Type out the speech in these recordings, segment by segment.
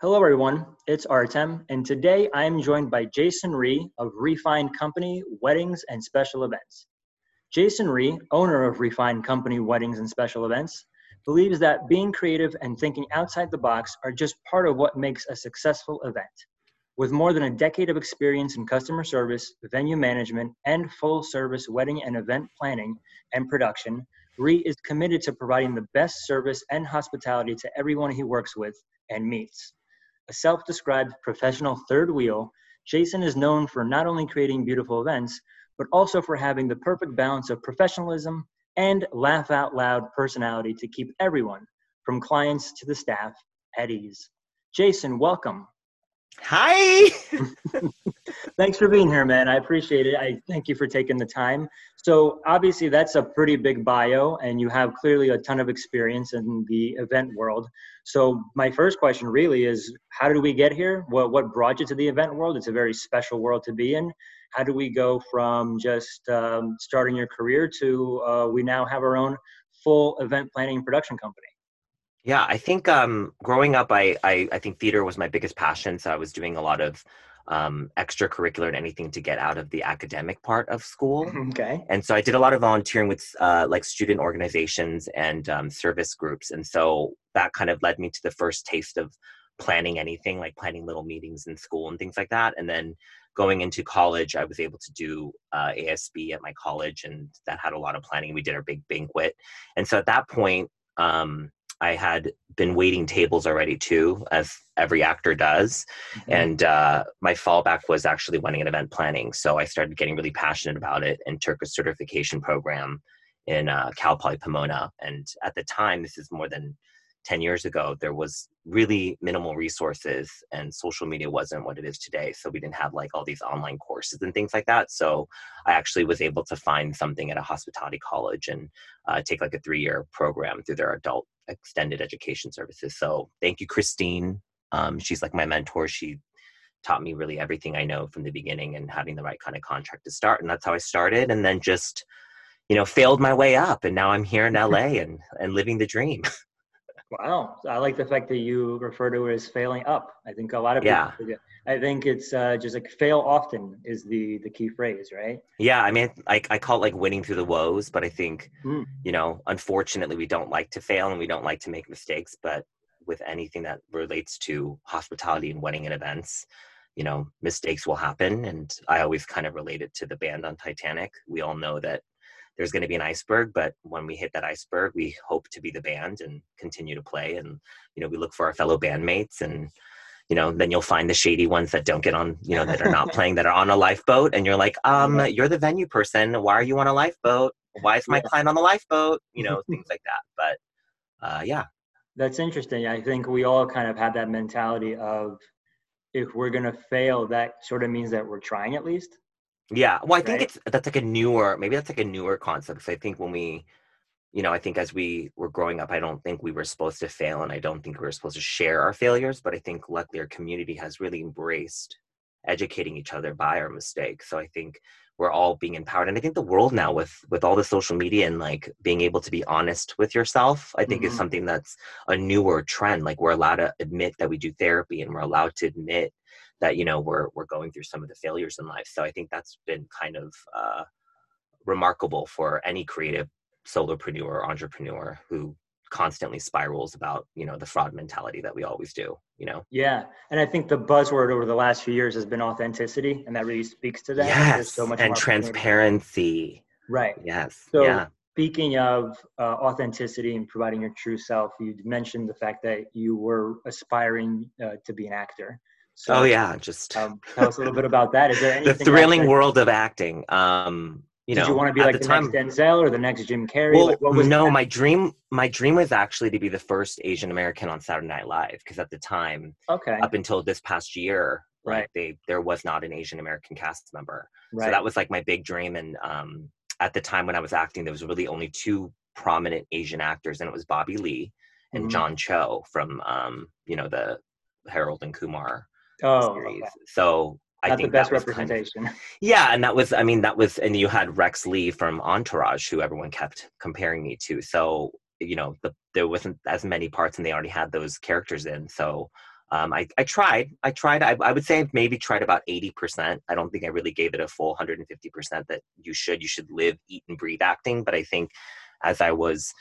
Hello, everyone. It's Artem, and today I am joined by Jason Rhee of Rheefined Company Weddings and Special Events. Jason Rhee, owner of Rheefined Company Weddings and Special Events, believes that being creative and thinking outside the box are just part of what makes a successful event. With more than a decade of experience in customer service, venue management, and full service wedding and event planning and production, Rhee is committed to providing the best service and hospitality to everyone he works with and meets. A self described professional third wheel, Jason is known for not only creating beautiful events, but also for having the perfect balance of professionalism and laugh out loud personality to keep everyone, from clients to the staff, at ease. Jason, welcome. Hi. Thanks for being here, man. I appreciate it. I thank you for taking the time. So, obviously, that's a pretty big bio, and you have clearly a ton of experience in the event world. So, my first question really is how did we get here? What, what brought you to the event world? It's a very special world to be in. How do we go from just um, starting your career to uh, we now have our own full event planning production company? Yeah, I think um, growing up, I, I, I think theater was my biggest passion. So I was doing a lot of um, extracurricular and anything to get out of the academic part of school. Okay. And so I did a lot of volunteering with uh, like student organizations and um, service groups, and so that kind of led me to the first taste of planning anything, like planning little meetings in school and things like that. And then going into college, I was able to do uh, ASB at my college, and that had a lot of planning. We did our big banquet, and so at that point. Um, I had been waiting tables already too, as every actor does. Mm-hmm. And uh, my fallback was actually wanting an event planning. So I started getting really passionate about it and took a certification program in uh, Cal Poly Pomona. And at the time, this is more than 10 years ago, there was really minimal resources and social media wasn't what it is today. So we didn't have like all these online courses and things like that. So I actually was able to find something at a hospitality college and uh, take like a three year program through their adult extended education services. So thank you, Christine. Um, she's like my mentor. She taught me really everything I know from the beginning and having the right kind of contract to start. And that's how I started. And then just, you know, failed my way up. And now I'm here in LA and, and living the dream. Wow, I like the fact that you refer to it as failing up. I think a lot of people. Yeah. I think it's uh, just like fail often is the the key phrase, right? Yeah, I mean, I I call it like winning through the woes, but I think mm. you know, unfortunately, we don't like to fail and we don't like to make mistakes. But with anything that relates to hospitality and wedding and events, you know, mistakes will happen. And I always kind of relate it to the band on Titanic. We all know that there's going to be an iceberg but when we hit that iceberg we hope to be the band and continue to play and you know we look for our fellow bandmates and you know then you'll find the shady ones that don't get on you know that are not playing that are on a lifeboat and you're like um you're the venue person. Why are you on a lifeboat? Why is my client on the lifeboat? You know things like that but uh yeah. That's interesting. I think we all kind of have that mentality of if we're going to fail that sort of means that we're trying at least yeah. Well, I think it's that's like a newer, maybe that's like a newer concept. Because I think when we, you know, I think as we were growing up, I don't think we were supposed to fail, and I don't think we were supposed to share our failures. But I think luckily our community has really embraced educating each other by our mistakes. So I think we're all being empowered, and I think the world now with with all the social media and like being able to be honest with yourself, I think mm-hmm. is something that's a newer trend. Like we're allowed to admit that we do therapy, and we're allowed to admit that you know we're we're going through some of the failures in life. So i think that's been kind of uh, remarkable for any creative solopreneur or entrepreneur who constantly spirals about you know the fraud mentality that we always do you know? Yeah. And i think the buzzword over the last few years has been authenticity and that really speaks to that yes so much and transparency. Right. Yes so yeah. speaking of uh, authenticity and providing your true self you mentioned the fact that you were aspiring uh, to be an actor so, oh yeah, just um, tell us a little bit about that. Is there anything the thrilling world of acting? Um, you Did know, you want to be like the, the time, next Denzel or the next Jim Carrey? Well, like, no, that? my dream, my dream was actually to be the first Asian American on Saturday Night Live because at the time, okay, up until this past year, right, like they there was not an Asian American cast member, right. so that was like my big dream. And um, at the time when I was acting, there was really only two prominent Asian actors, and it was Bobby Lee and mm-hmm. John Cho from um, you know the Harold and Kumar oh, series. Okay. So I Not think the best representation. Kind of, yeah, and that was I mean that was and you had Rex Lee from Entourage who everyone kept comparing me to. So you know the, there wasn't as many parts and they already had those characters in. So um, I, I tried. I tried. I, I would say I've maybe tried about 80%. I don't think I really gave it a full 150% that you should. You should live, eat, and breathe acting. But I think as I was,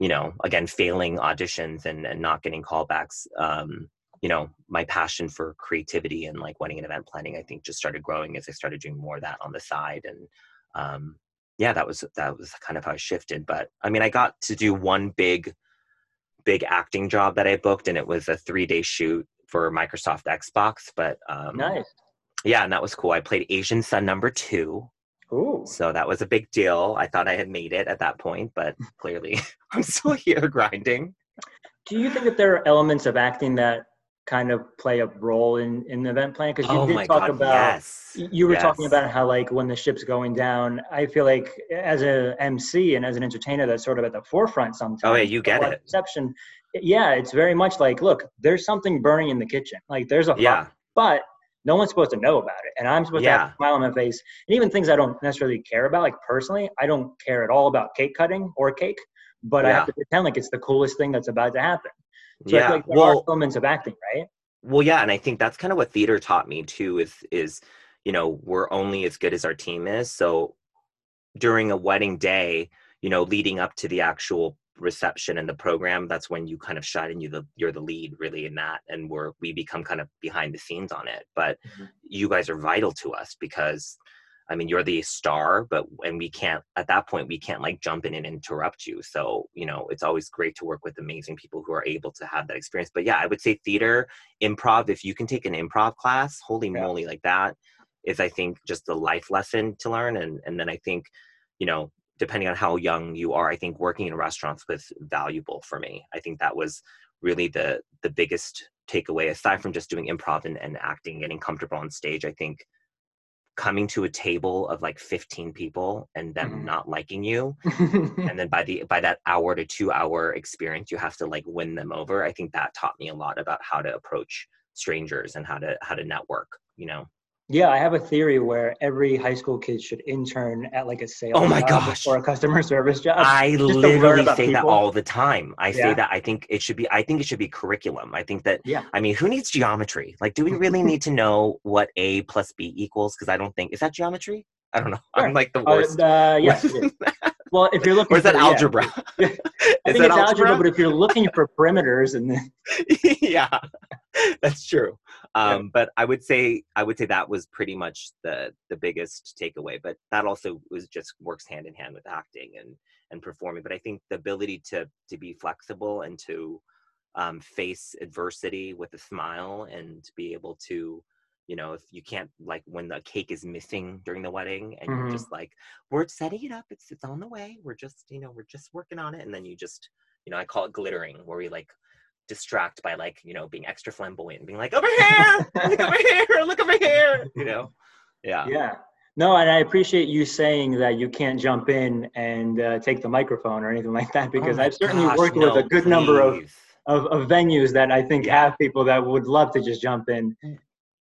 you know, again, failing auditions and, and not getting callbacks, um, you know, my passion for creativity and like wedding and event planning, I think just started growing as I started doing more of that on the side. And um, yeah, that was, that was kind of how I shifted. But I mean, I got to do one big big acting job that I booked, and it was a three day shoot for Microsoft Xbox. But um, nice. Yeah, and that was cool. I played Asian Son number two. Ooh. So that was a big deal. I thought I had made it at that point, but clearly I'm still here grinding. Do you think that there are elements of acting that kind of play a role in in the event plan because you oh did talk God, about yes. you were yes. talking about how like when the ship's going down i feel like as a mc and as an entertainer that's sort of at the forefront sometimes oh yeah you get it perception yeah it's very much like look there's something burning in the kitchen like there's a yeah but no one's supposed to know about it and i'm supposed yeah. to have a smile on my face and even things i don't necessarily care about like personally i don't care at all about cake cutting or cake but yeah. i have to pretend like it's the coolest thing that's about to happen so yeah. like well, are elements of acting, right? Well, yeah, and I think that's kind of what theater taught me too. Is is you know we're only as good as our team is. So during a wedding day, you know, leading up to the actual reception and the program, that's when you kind of shine and you the you're the lead really in that, and we're we become kind of behind the scenes on it. But mm-hmm. you guys are vital to us because I mean, you're the star, but and we can't at that point we can't like jump in and interrupt you. So you know, it's always great to work with amazing people who are able to have that experience. But yeah, I would say theater, improv. If you can take an improv class, holy yeah. moly, like that is I think just the life lesson to learn. And and then I think, you know, depending on how young you are, I think working in restaurants was valuable for me. I think that was really the the biggest takeaway aside from just doing improv and, and acting, getting comfortable on stage. I think coming to a table of like 15 people and them mm-hmm. not liking you and then by the by that hour to two hour experience you have to like win them over i think that taught me a lot about how to approach strangers and how to how to network you know yeah, I have a theory where every high school kid should intern at like a sales oh my gosh. or a customer service job. I literally say that all the time. I Yeah. say that I think it should be I think it should be curriculum. I think that Yeah. I mean, who needs geometry? Like do we really need to know what A plus B equals? Because I don't think is that geometry? I don't know. Sure. I'm like the Uh, worst. uh, yes. it is. well, if you're looking or is that for, yeah. algebra? I is think that it's algebra, but if you're looking for perimeters and then yeah that's true um but i would say i would say that was pretty much the the biggest takeaway but that also was just works hand in hand with acting and and performing but i think the ability to to be flexible and to um, face adversity with a smile and be able to you know if you can't like when the cake is missing during the wedding and Mhm. you're just like we're setting it up it's it's on the way we're just you know we're just working on it and then you just you know i call it glittering where we like distract by like you know being extra flamboyant being like over here look over here look over here you know yeah yeah. No, and I appreciate you saying that you can't jump in and uh, take the microphone or anything like that because Oh I've certainly gosh, worked with a good number of, of, of venues that I think Yeah. have people that would love to just jump in.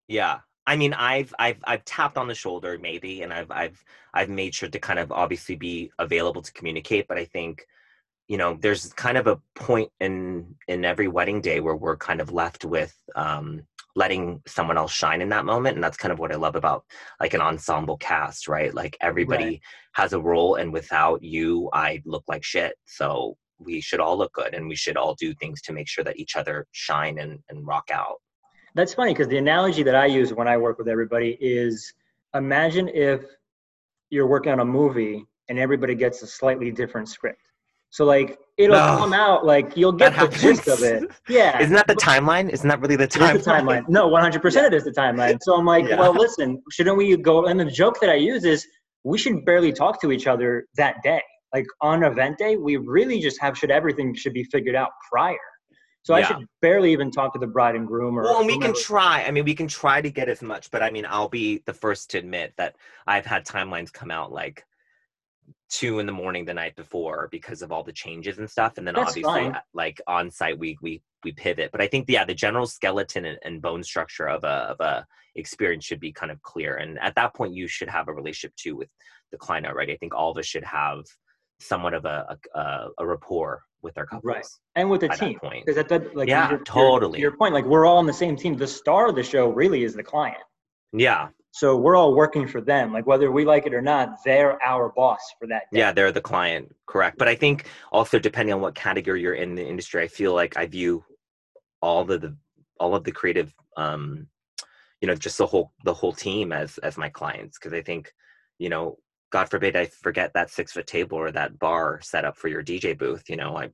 Yeah. I mean, I've I've I've tapped on the shoulder maybe, and I've I've I've made sure to kind of obviously be available to communicate. But I think, you know, there's kind of a point in in every wedding day where we're kind of left with um, letting someone else shine in that moment, and that's kind of what I love about like an ensemble cast, right? Like everybody has a role, and without you, I look like shit. So we should all look good, and we should all do things to make sure that each other shine and and rock out. That's funny because the analogy that I use when I work with everybody is imagine if you're working on a movie and everybody gets a slightly different script. So like it'll No. come out like you'll That get the gist of it. Yeah. Isn't that the timeline? Isn't that really the timeline? the timeline. No, 100% it is the timeline. So I'm like, Yeah. well, listen, shouldn't we go? And the joke that I use is we should barely talk to each other that day. Like on event day, we really just have should everything should be figured out prior. So I should barely even talk to the bride and groom or. Well, and we can try. I mean, we can try to get as much, but I mean, I'll be the first to admit that I've had timelines come out like two in the morning the night before because of all the changes and stuff, and then That's obviously, fine. uh, like on site, we we we pivot. But I think, yeah, the general skeleton and, and bone structure of a of a experience should be kind of clear, and at that point, you should have a relationship too with the client already. I think all of us should have somewhat of a a, a, rapport with our couples. Right. And with the team. Because at that like Yeah, your- your- totally. Your point, like we're all on the same team. The star of the show really is the client. Yeah, So we're all working for them. Like whether we like it or not, they're our boss for that day. yeah, they're the client, correct. But I think also depending on what category you're in the industry, I feel like I view all the, the all of the creative, um, you know, just the whole the whole team as as my clients because I think, you know, God forbid I forget that six foot table or that bar set up for your DJ booth. You know, I,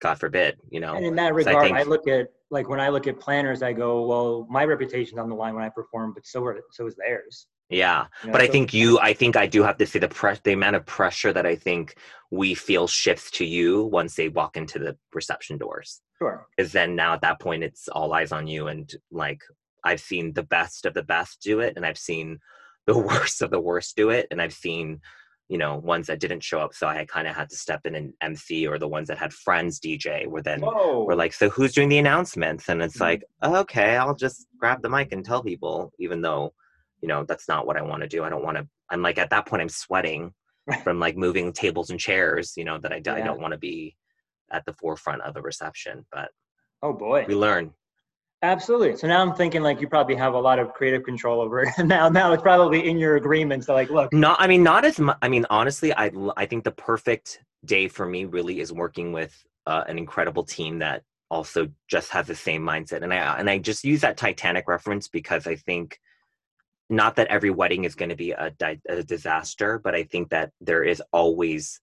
God forbid, you know. And in that So I regard, I, look at like when I look at planners, I go, well, my reputation's on the line when I perform, but so are so is theirs. Yeah, You know, but I think you, I think I do have to say the press, the amount of pressure that I think we feel shifts to you once they walk into the reception doors. sure. Because then now at that point, it's all eyes on you, and like I've seen the best of the best do it, and I've seen the worst of the worst do it, and I've seen, you know, ones that didn't show up, so I kind of had to step in and MC, or the ones that had friends DJ, were then Whoa. we're like, so who's doing the announcements? And it's Mhm. like, okay, I'll just grab the mic and tell people, even though, you know, that's not what I want to do. I don't want to, I'm like, at that point, I'm sweating from like moving tables and chairs, you know, that I, d- I Yeah. don't want to be at the forefront of a reception, but oh boy. we learn. Absolutely. So now I'm thinking like you probably have a lot of creative control over it. Now now it's probably in your agreements to like, look, Not, I mean, not as much. I mean, honestly, I I think the perfect day for me really is working with uh, an incredible team that also just has the same mindset. And I, and I just use that Titanic reference because I think not that every wedding is going to be a, di- a disaster, but I think that there is always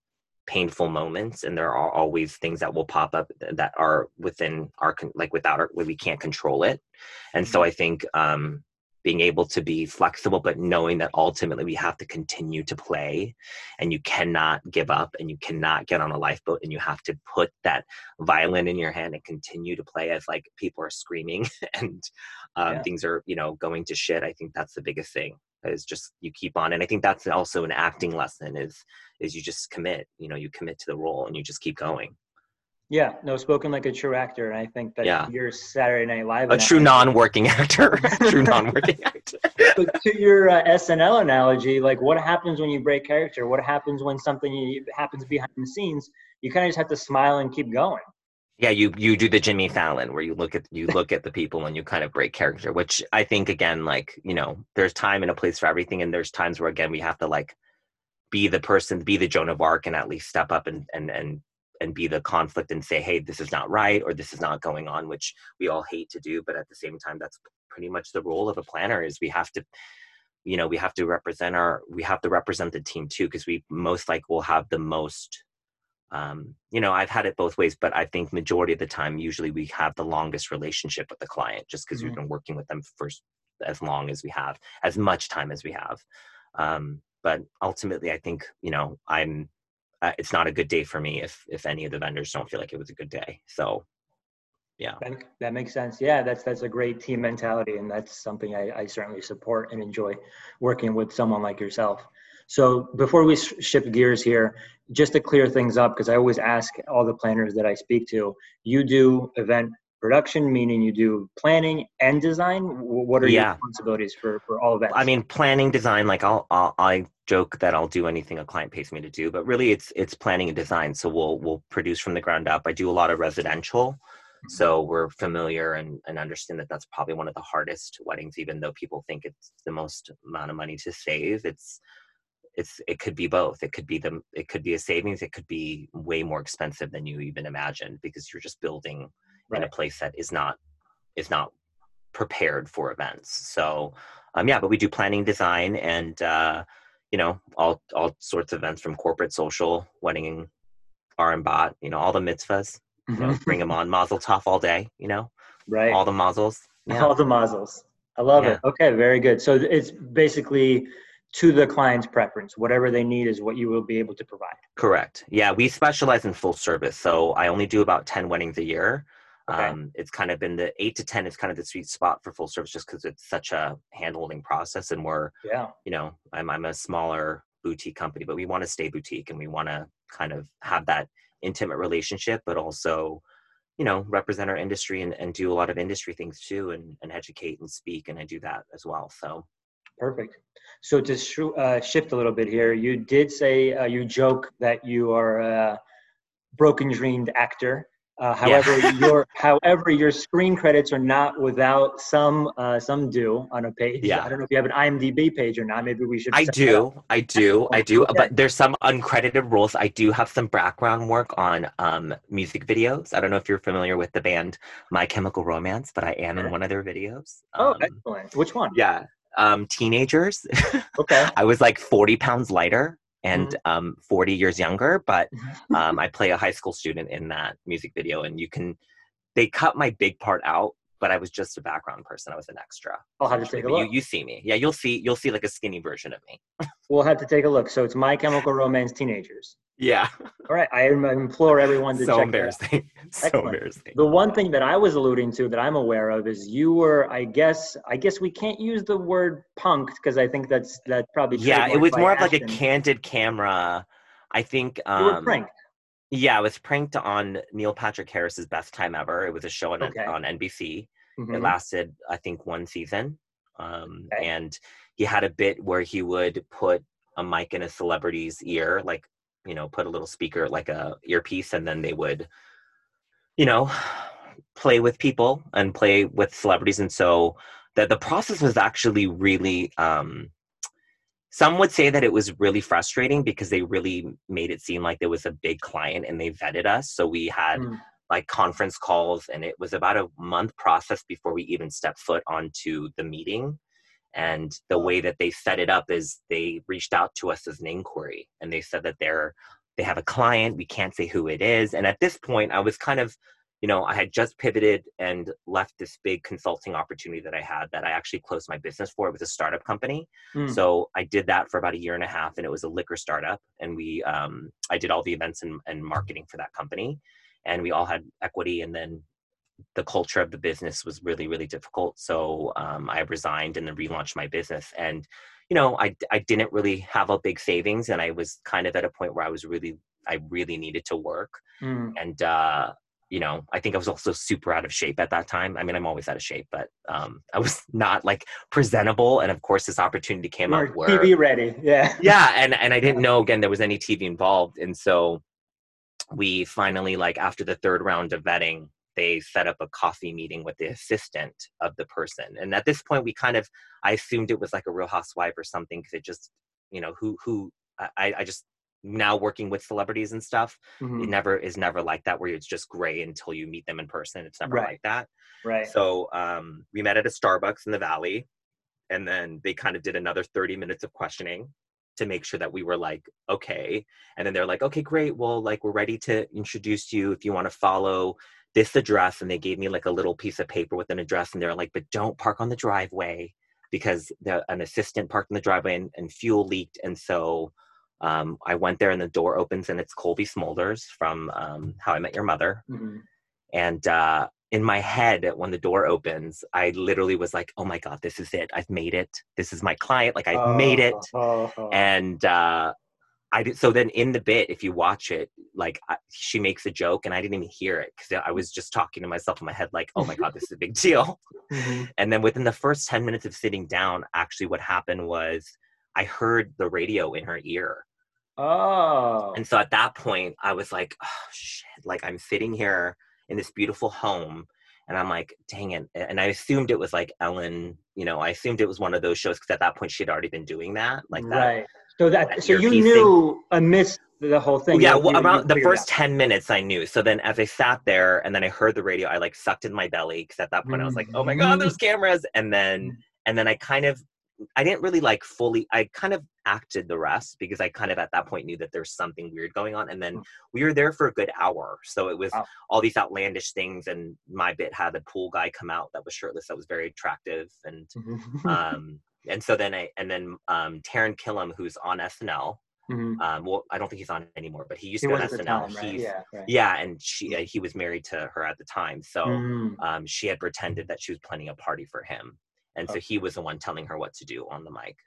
painful moments and there are always things that will pop up that are within our like without our we can't control it. And so i think um being able to be flexible but knowing that ultimately we have to continue to play and you cannot give up and you cannot get on a lifeboat and you have to put that violin in your hand and continue to play as like people are screaming and um, Yeah. things are you know going to shit i think that's the biggest thing is just you keep on and i think that's also an acting lesson is is you just commit you know you commit to the role and you just keep going yeah, no, spoken like a true actor. And I think that Yeah. your Saturday Night Live. a true non-working actor true non-working actor But to your uh, SNL analogy, like what happens when you break character? What happens when something happens behind the scenes? You kind of just have to smile and keep going. Yeah you you do the jimmy fallon where you look at you look at the people and you kind of break character which i think again like you know there's time and a place for everything and there's times where again we have to like be the person be the joan of arc and at least step up and and and and be the conflict and say hey this is not right or this is not going on which we all hate to do but at the same time that's pretty much the role of a planner is we have to you know we have to represent our we have to represent the team too because we most like will have the most um, you know i've had it both ways but i think majority of the time usually we have the longest relationship with the client just because Mhm. we've been working with them for as long as we have as much time as we have um, but ultimately i think you know i'm uh, it's not a good day for me if if any of the vendors don't feel like it was a good day so yeah That, that makes sense. Yeah, that's that's a great team mentality, and that's something I, I certainly support and enjoy working with someone like yourself. So before we sh- shift gears here, just to clear things up, because I always ask all the planners that I speak to, you do event production, meaning you do planning and design. Wh- What are your responsibilities for for all events? I mean, planning, design. Like, I'll, I'll, I joke that I'll do anything a client pays me to do, but really, it's it's planning and design. So we'll we'll produce from the ground up. I do a lot of residential, mm-hmm. so we're familiar and and understand that that's probably one of the hardest weddings. Even though people think it's the most amount of money to save, it's it's it could be both. It could be the it could be a savings. It could be way more expensive than you even imagined because you're just building in a place that is not is not prepared for events. So um, yeah, but we do planning, design, and uh, you know all all sorts of events from corporate, social, wedding, bar and bat. You know all the mitzvahs. You know, bring them on, mazel tov all day. You know right. all the mazels. Yeah. All the mazzles. I love Yeah. it. Okay, very good. So it's basically to the client's preference. Whatever they need is what you will be able to provide. Correct. Yeah, we specialize in full service, so I only do about ten weddings a year. Okay. Um, it's kind of been the eight to ten is kind of the sweet spot for full service, just because it's such a hand-holding process, and we're Yeah. you know I'm I'm a smaller boutique company, but we want to stay boutique, and we want to kind of have that intimate relationship, but also you know represent our industry and, and do a lot of industry things too, and and educate and speak, and I do that as well. So Perfect. So to sh- uh, shift a little bit here, you did say uh, you joke that you are a broken dreamed actor. Uh, however, yeah. your however your screen credits are not without some uh, some do on a page. Yeah. I don't know if you have an IMDb page or not. Maybe we should. I do, I do, I do. But there's some uncredited roles. I do have some background work on um, music videos. I don't know if you're familiar with the band My Chemical Romance, but I am in one of their videos. Oh, um, excellent! Which one? Yeah, um, teenagers. Okay. I was like 40 pounds lighter and mm-hmm. um, 40 years younger, but mm-hmm. um, I play a high school student in that music video, and you can. They cut my big part out, but I was just a background person. I was an extra. I'll have to take a look. You, you see me, yeah. You'll see. You'll see like a skinny version of me. we'll have to take a look. So it's My Chemical Romance teenagers. Yeah. All right. I implore everyone to so check embarrassing. so embarrassing. The one thing that I was alluding to that I'm aware of is you were, I guess, I guess we can't use the word punked because I think that's that probably. Yeah, it was more of like a candid camera. I think. Um, you were um, pranked. Yeah, I was pranked on Neil Patrick Harris's Best Time Ever. It was a show on okay. on NBC. Mm-hmm. It lasted, I think, one season. Um, okay. And he had a bit where he would put a mic in a celebrity's ear, like you know put a little speaker like a earpiece and then they would you know play with people and play with celebrities and so that the process was actually really um some would say that it was really frustrating because they really made it seem like there was a big client and they vetted us so we had mm. Like conference calls and it was about a month process before we even stepped foot onto the meeting and the way that they set it up is they reached out to us as an inquiry and they said that they're they have a client, we can't say who it is. And at this point, I was kind of, you know, I had just pivoted and left this big consulting opportunity that I had that I actually closed my business for. It was a startup company. Mm. So I did that for about a year and a half and it was a liquor startup. And we, um, I did all the events and, and marketing for that company. And we all had equity and then the culture of the business was really really difficult. So um, i resigned and then relaunched my business. And you know I, I didn't really have a big savings and i was kind of at a point where i was really i really needed to work. Mm. and uh, you know i think i was also super out of shape at that time. I mean i'm always out of shape but um, i was not like presentable. And of course this opportunity came You're up where tv ready. Yeah. Yeah and and i didn't know again there was any tv involved. And so we finally like after the third round of vetting they set up a coffee meeting with the assistant of the person. And at this point, we kind of, I assumed it was like a real housewife or something because it just, you know, who, who, I, I just, now working with celebrities and stuff, mm-hmm. it never is never like that where it's just gray until you meet them in person. It's never right. like that. Right. So um, we met at a Starbucks in the Valley and then they kind of did another 30 minutes of questioning to make sure that we were like okay. And then they're like okay great. Well like we're ready to introduce you if you want to follow this address. And they gave me like a little piece of paper with an address and they're like but don't park on the driveway because the, an assistant parked in the driveway and, and fuel leaked. And so um, i went there and the door opens and it's Cobie Smulders from um, how i met your mother. Mm-hmm. and uh, in my head when the door opens i literally was like oh my god this is it i've made it this is my client like i've made it oh, oh. and uh, I did, so then in the bit, if you watch it, like I, she makes a joke and I didn't even hear it because I was just talking to myself in my head, like, oh my God, this is a big deal. Mm-hmm. And then within the first 10 minutes of sitting down, actually, what happened was I heard the radio in her ear. Oh. And so at that point, I was like, oh shit, like I'm sitting here in this beautiful home and I'm like, dang it. And I assumed it was like Ellen, you know, I assumed it was one of those shows because at that point she had already been doing that. Like that. Right so that, so you knew amidst the whole thing. Yeah, well, around the first ten minutes, I knew. So then, as I sat there, and then I heard the radio, I like sucked in my belly because at that point I was like, "Oh my god, there's cameras!" And then, mm. and then I kind of, I didn't really like fully. I kind of acted the rest because I kind of at that point knew that there's something weird going on. And then mm. we were there for a good hour, so it was wow. all these outlandish things. And my bit had a pool guy come out that was shirtless, that was very attractive, and um and so then I and then um, Taran Killam, who's on SNL. Mm-hmm. Um, well, I don't think he's on anymore, but he used he to be on SNL. Time, right? yeah, right. yeah, and she uh, he was married to her at the time, so mm. um, she had pretended that she was planning a party for him, and so he was the one telling her what to do on the mic.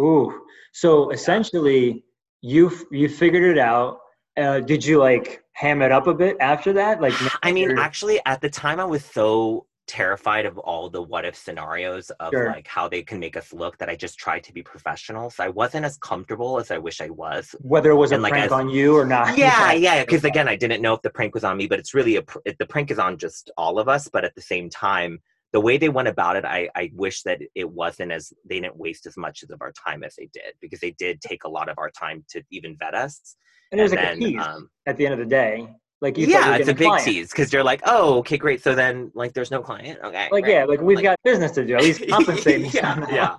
Ooh, so essentially, you you figured it out. Uh, did you like ham it up a bit after that? Like, I mean, actually, at the time, I was so terrified of all the what if scenarios of Sure. like how they can make us look that I just tried to be professional. So I wasn't as comfortable as I wish I was. Whether it was a like, prank as- on you or not. Yeah, yeah. Because again, I didn't know if the prank was on me, but it's really a pr- the prank is on just all of us. But at the same time, the way they went about it, I I wish that it wasn't as they didn't waste as much of our time as they did because they did take a lot of our time to even vet us. And and like a tease um, at the end of the day. Like you thought you yeah, it's a big client. tease because they're like, oh, okay, great. So then, like, there's no client. Okay, Like great. yeah, like we've Like- got business to do. At least compensate me. yeah, somehow. yeah,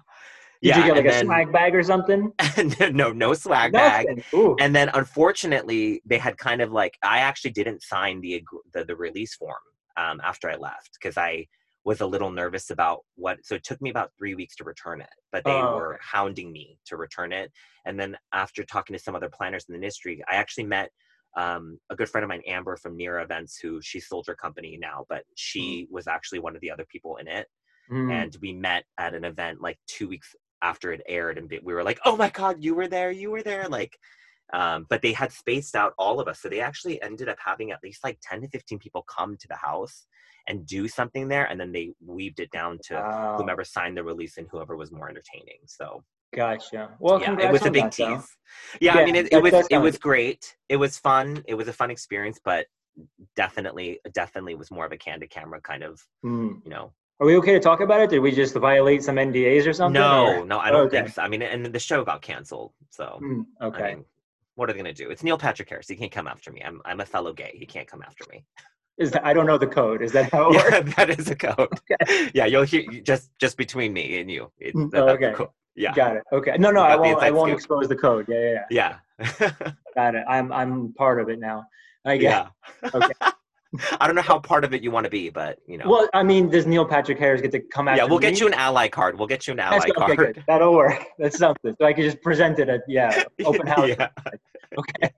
Did yeah. you get like a then, swag bag or something? no, no swag bag. Nothing. Ooh. And then, unfortunately, they had kind of like I actually didn't sign the the, the release form um, after I left because I was a little nervous about what. So it took me about three weeks to return it, but they Oh, were hounding me to return it. And then after talking to some other planners in the industry, I actually met um, a good friend of mine, Amber from Near Events, who she sold her company now, but she was actually one of the other people in it. Mm. And we met at an event like two weeks after it aired, and we were like, "Oh my god, you were there! You were there!" Like, um, but they had spaced out all of us, so they actually ended up having at least like ten to fifteen people come to the house and do something there, and then they weaved it down to Wow. whomever signed the release and whoever was more entertaining. So Gotcha. Well, yeah, it was a big that, tease. Yeah, I mean, it, it was it was great. It was fun. It was a fun experience, but definitely, definitely was more of a candid camera kind of, Mm. you know. Are we okay to talk about it? Did we just violate some NDAs or something? No, or- no, I don't Okay. think so. I mean, and the show got canceled, so Mm, okay. I mean, what are they gonna do? It's Neil Patrick Harris. He can't come after me. I'm I'm a fellow gay. He can't come after me. Is that I don't know the code. Is that how it yeah, works? that is a code. Yeah, you'll hear just just between me and you. That's mm, the okay. code. Yeah, Got it. Okay. No, no, I won't. I won't scoop. expose the code. Yeah, yeah, yeah. yeah, Got it. I'm I'm part of it now. I get. yeah. Okay. I don't know how part of it you want to be, but you know. Well, I mean, does Neil Patrick Harris get to come out? yeah, we'll get you an ally card. We'll get you an ally That's, okay, card. good. That'll work. That's something. So I can just present it at yeah open house. yeah. Okay.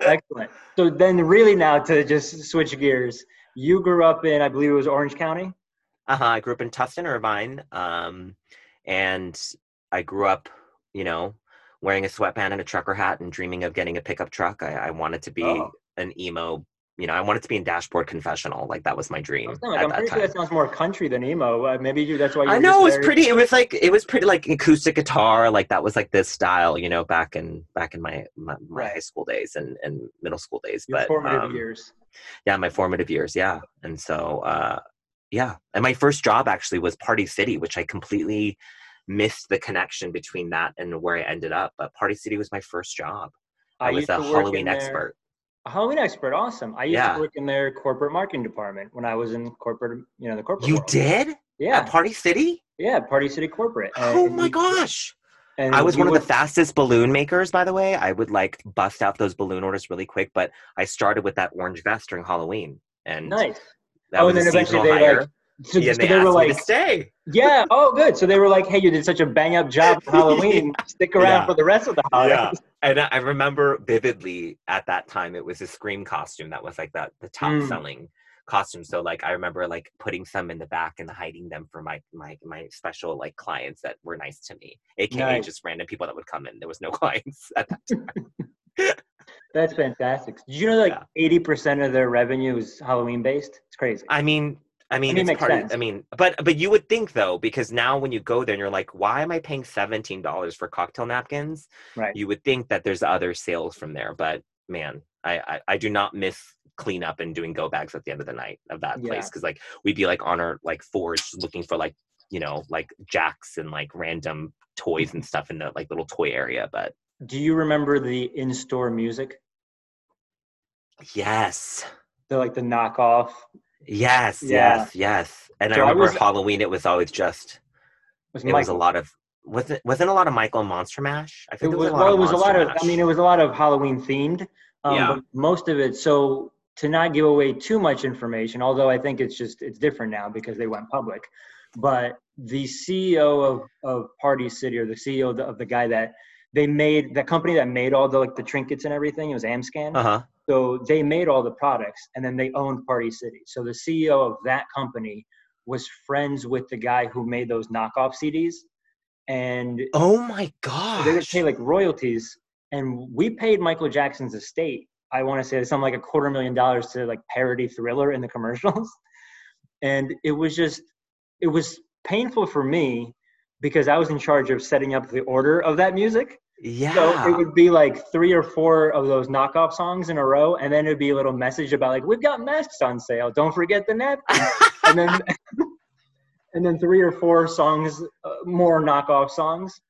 Excellent. So then, really, now to just switch gears, you grew up in, I believe it was Orange County. Uh-huh. I grew up in Tustin, Irvine, um, and I grew up, you know, wearing a sweatband and a trucker hat and dreaming of getting a pickup truck. I, I wanted to be Oh. an emo, you know, I wanted to be in Dashboard Confessional. Like that was my dream I'm, like, at I'm that pretty time. sure that sounds more country than emo. Uh, maybe you, that's why you. I know it was very- pretty. It was like it was pretty like acoustic guitar. Like that was like this style, you know, back in back in my my, my Right. high school days and, and middle school days. Your but formative um, years. yeah my formative years yeah and so uh yeah and my first job actually was party city which i completely missed the connection between that and where i ended up but party city was my first job i, was a to work in halloween expert A Halloween expert, awesome. I used Yeah. to work in their corporate marketing department when I was in corporate, you know, the corporate. you world. did Yeah, at party city yeah, Party City Corporate. oh And my we- gosh And i was one of the fastest balloon makers by the way i would like bust out those balloon orders really quick but i started with that orange vest during halloween and Nice. that oh, was and then eventually they hire like. So, yeah, so they, they, were like, stay yeah, oh, good. So they were like, hey, you did such a bang up job for Halloween. Stick around Yeah. for the rest of the holidays. and I remember vividly at that time it was a scream costume that was like that the top Mm. selling costume. So like I remember like putting some in the back and hiding them for my my my special like clients that were nice to me, aka Nice. just random people that would come in. There was no clients at that time. That's fantastic. Did you know like Yeah. eighty percent of their revenue is Halloween based? It's crazy. I mean. I mean, mean, it it's part of- sense. I mean, but but you would think though, because now when you go there and you're like, why am I paying seventeen dollars for cocktail napkins? right. you would think that there's other sales from there but man I, I i do not miss cleanup and doing go bags at the end of the night of that Yeah. place because like we'd be like on our like fours looking for like you know like jacks and like random toys and stuff in the like little toy area but Do you remember the in store music? yes They're like the knockoff. Yes Yeah. yes yes and So i I remember was- halloween it was always just Was it was a lot of wasn't wasn't a lot of michael monster mash i think there was, was, well, it was a lot of. I mean, it was a lot of Halloween themed. Um, Yeah. But most of it. So to not give away too much information, although I think it's just it's different now because they went public. But the CEO of of Party City, or the CEO of the, of the guy that they made, the company that made all the like the trinkets and everything, it was Amscan. uh-huh So they made all the products and then they owned Party City. So the CEO of that company was friends with the guy who made those knockoff CDs. And oh my god, they would pay like royalties. And we paid Michael Jackson's estate, I want to say something like a quarter million dollars to like parody thriller in the commercials. and it was just it was painful for me because I was in charge of setting up the order of that music. Yeah. So it would be like three or four of those knockoff songs in a row, and then it'd be a little message about like we've got masks on sale. Don't forget the napkin. and then and then three or four songs, uh, more knockoff songs.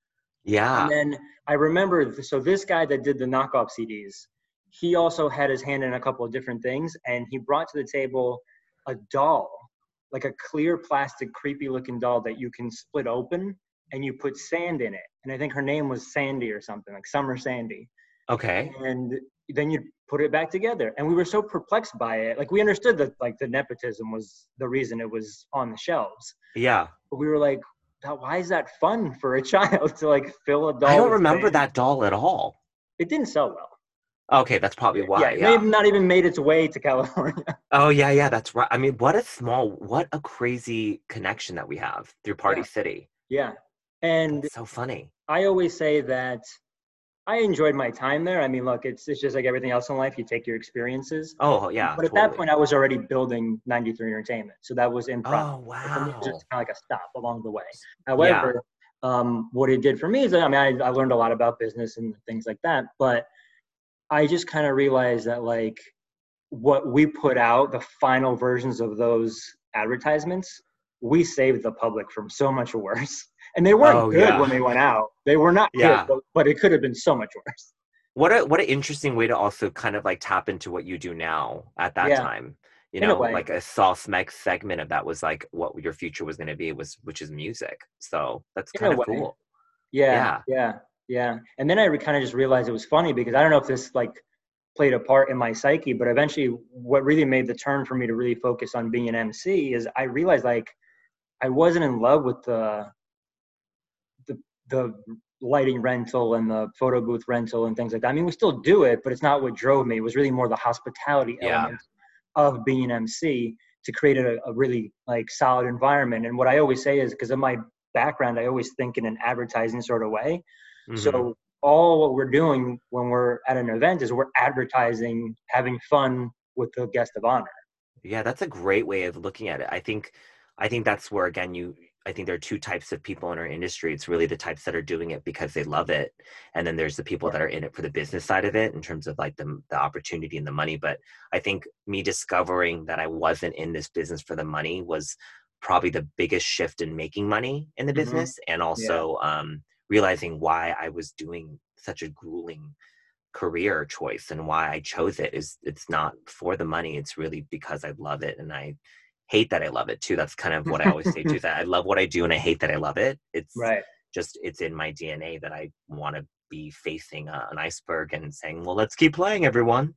yeah. And then I remember, so this guy that did the knockoff CDs, he also had his hand in a couple of different things, and he brought to the table a doll, like a clear plastic, creepy looking doll that you can split open, and you put sand in it. And I think her name was Sandy or something, like Summer Sandy. Okay. And then you put it back together. And we were so perplexed by it. Like we understood that like the nepotism was the reason it was on the shelves. Yeah. But we were like, why is that fun for a child to like fill a doll? I don't remember sand?" that doll at all. It didn't sell well. Okay, that's probably why. yeah, it Yeah. may have not even made its way to California. Oh yeah, yeah, that's right. I mean, what a small, what a crazy connection that we have through Party Yeah. City. yeah. And It's so funny. I always say that I enjoyed my time there. I mean, look, it's it's just like everything else in life. You take your experiences. Oh yeah. But at that point, I was already building 93 Entertainment. So that was. Oh For me, it wow. was just kind of like a stop along the way. However, um, what it did for me is, I mean, I, I learned a lot about business and things like that. But I just kind of realized that, like, what we put out, the final versions of those advertisements, we saved the public from so much worse. And they weren't Oh, good yeah. when they went out. They were not Yeah. good, but, but it could have been so much worse. What a what an interesting way to also kind of like tap into what you do now at that Yeah. time. You In a know, way. like a soft meg segment of that was like what your future was going to be was which is music. So that's In kind of way. cool. Yeah, yeah, yeah. And then I kind of just realized it was funny because I don't know if this like played a part in my psyche, but eventually, what really made the turn for me to really focus on being an MC is I realized like I wasn't in love with the the lighting rental and the photo booth rental and things like that. I mean, we still do it, but it's not what drove me. It was really more the hospitality Yeah. element of being an MC to create a, a really like solid environment. And what I always say is because of my background, I always think in an advertising sort of way. Mhm. So all what we're doing when we're at an event is we're advertising, having fun with the guest of honor. Yeah, that's a great way of looking at it. I think I think that's where again you I think there are two types of people in our industry. It's really the types that are doing it because they love it. And then there's the people that are in it for the business side of it in terms of like the the opportunity and the money. But I think me discovering that I wasn't in this business for the money was probably the biggest shift in making money in the Mhm. business and also um realizing why I was doing such a grueling career choice and why I chose it is it's not for the money. It's really because I love it and I hate that I love it too. That's kind of what I always say too. That I love what I do and I hate that I love it. It's Right. just it's in my DNA that I want to be facing a, an iceberg and saying, "Well, let's keep playing, everyone."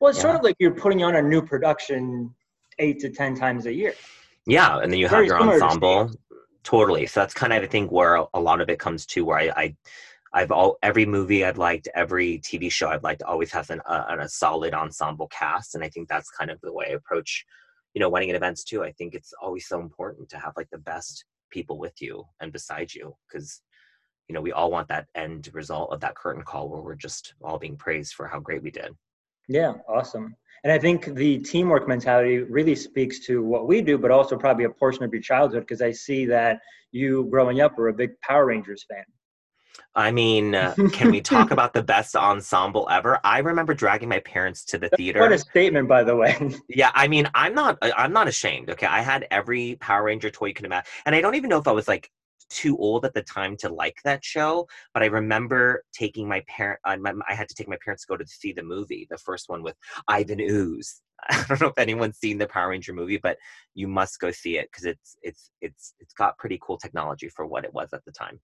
Well, it's sort of like you're putting on a new production eight to ten times a year. Yeah, and then you have Very your to ensemble. Totally. So that's kind of I think where a lot of it comes to where I, I I've all every movie I've liked, every TV show I've liked always has an, a, a solid ensemble cast, and I think that's kind of the way I approach, you know, wedding and events too. I think it's always so important to have like the best people with you and beside you because you know we all want that end result of that curtain call where we're just all being praised for how great we did. Yeah, awesome. And I think the teamwork mentality really speaks to what we do, but also probably a portion of your childhood because I see that you growing up were a big Power Rangers fan. I mean, uh, can we talk about the best ensemble ever? I remember dragging my parents to the theater. What a statement, by the way. Yeah, I mean, I'm not I'm not ashamed. Okay, I had every Power Ranger toy you can imagine, and I don't even know if I was like too old at the time to like that show. But I remember taking my parent. I, my, I had to take my parents to go to see the movie, the first one with Ivan Ooze. I don't know if anyone's seen the Power Ranger movie, but you must go see it because it's it's it's it's got pretty cool technology for what it was at the time.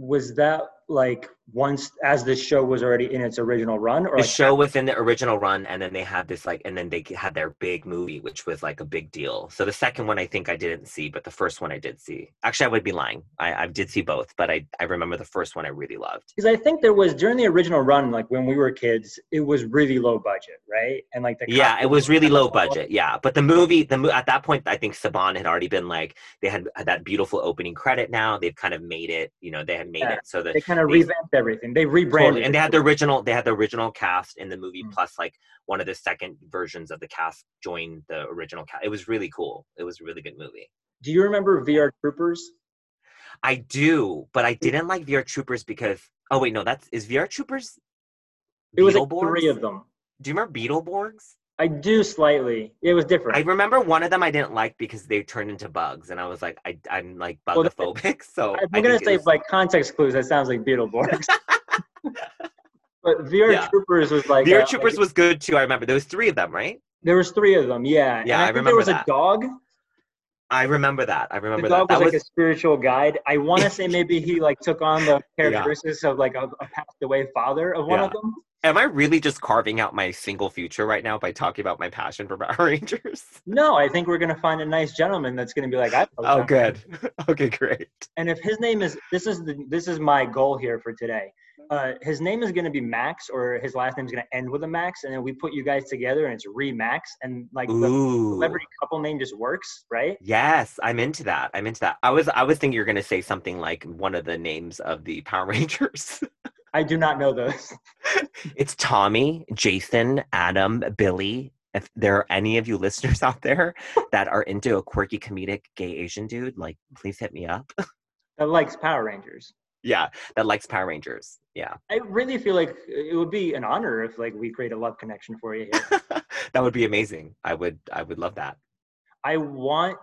Was that like once as the show was already in its original run, or the like show was in the original run and then they had this like and then they had their big movie which was like a big deal. So the second one i think i didn't see but the first one i did see. Actually i would be lying. I, I did see both but I, I remember the first one i really loved. Because I think there was during the original run, like when we were kids, it was really low budget, right? And like the yeah it was really low budget yeah. But the movie the at that point i think saban had already been like they had had that beautiful opening credit now. They've kind of made it you know they had made Yeah. it so that They kind of they- revamped everything. They rebranded, Totally. and they had the original they had the original cast in the movie Mm. plus like one of the second versions of the cast joined the original cast it was really cool it was a really good movie Do you remember VR Troopers? i do but i didn't like vr troopers because oh wait no that's is vr troopers It was like three of them. do you remember beetleborgs I do slightly. It was different. i remember one of them i didn't like because they turned into bugs and i was like I, i'm like Well, bugophobic so I'm gonna say was- like context clues. That sounds like Beetleborgs. but VR Yeah. Troopers was like vr uh, troopers was good too i remember there was three of them right There was three of them. Yeah. Yeah, and I, I remember there was that. a dog. i remember that i remember the dog that was that like a spiritual guide. I want to say maybe he like took on the Yeah. characteristics of like a, a passed away father of one of them. Am I really just carving out my single future right now by talking about my passion for Power Rangers? No, I think we're gonna find a nice gentleman that's gonna be like, I. Oh, good. Okay, great. And if his name is this is the this is my goal here for today. Uh, his name is going to be Max, or his last name is going to end with a Max, and then we put you guys together, and it's Remax, and like the celebrity couple name just works, right? Yes, I'm into that. I'm into that. I was I was thinking you're gonna say something like one of the names of the Power Rangers. I do not know those. it's Tommy, Jason, Adam, Billy. If there are any of you listeners out there that are into a quirky comedic gay Asian dude, like please hit me up. That likes Power Rangers. yeah, that likes Power Rangers. Yeah. I really feel like uh, it would be an honor if like we create a love connection for you here. that would be amazing. I would I would love that. I want,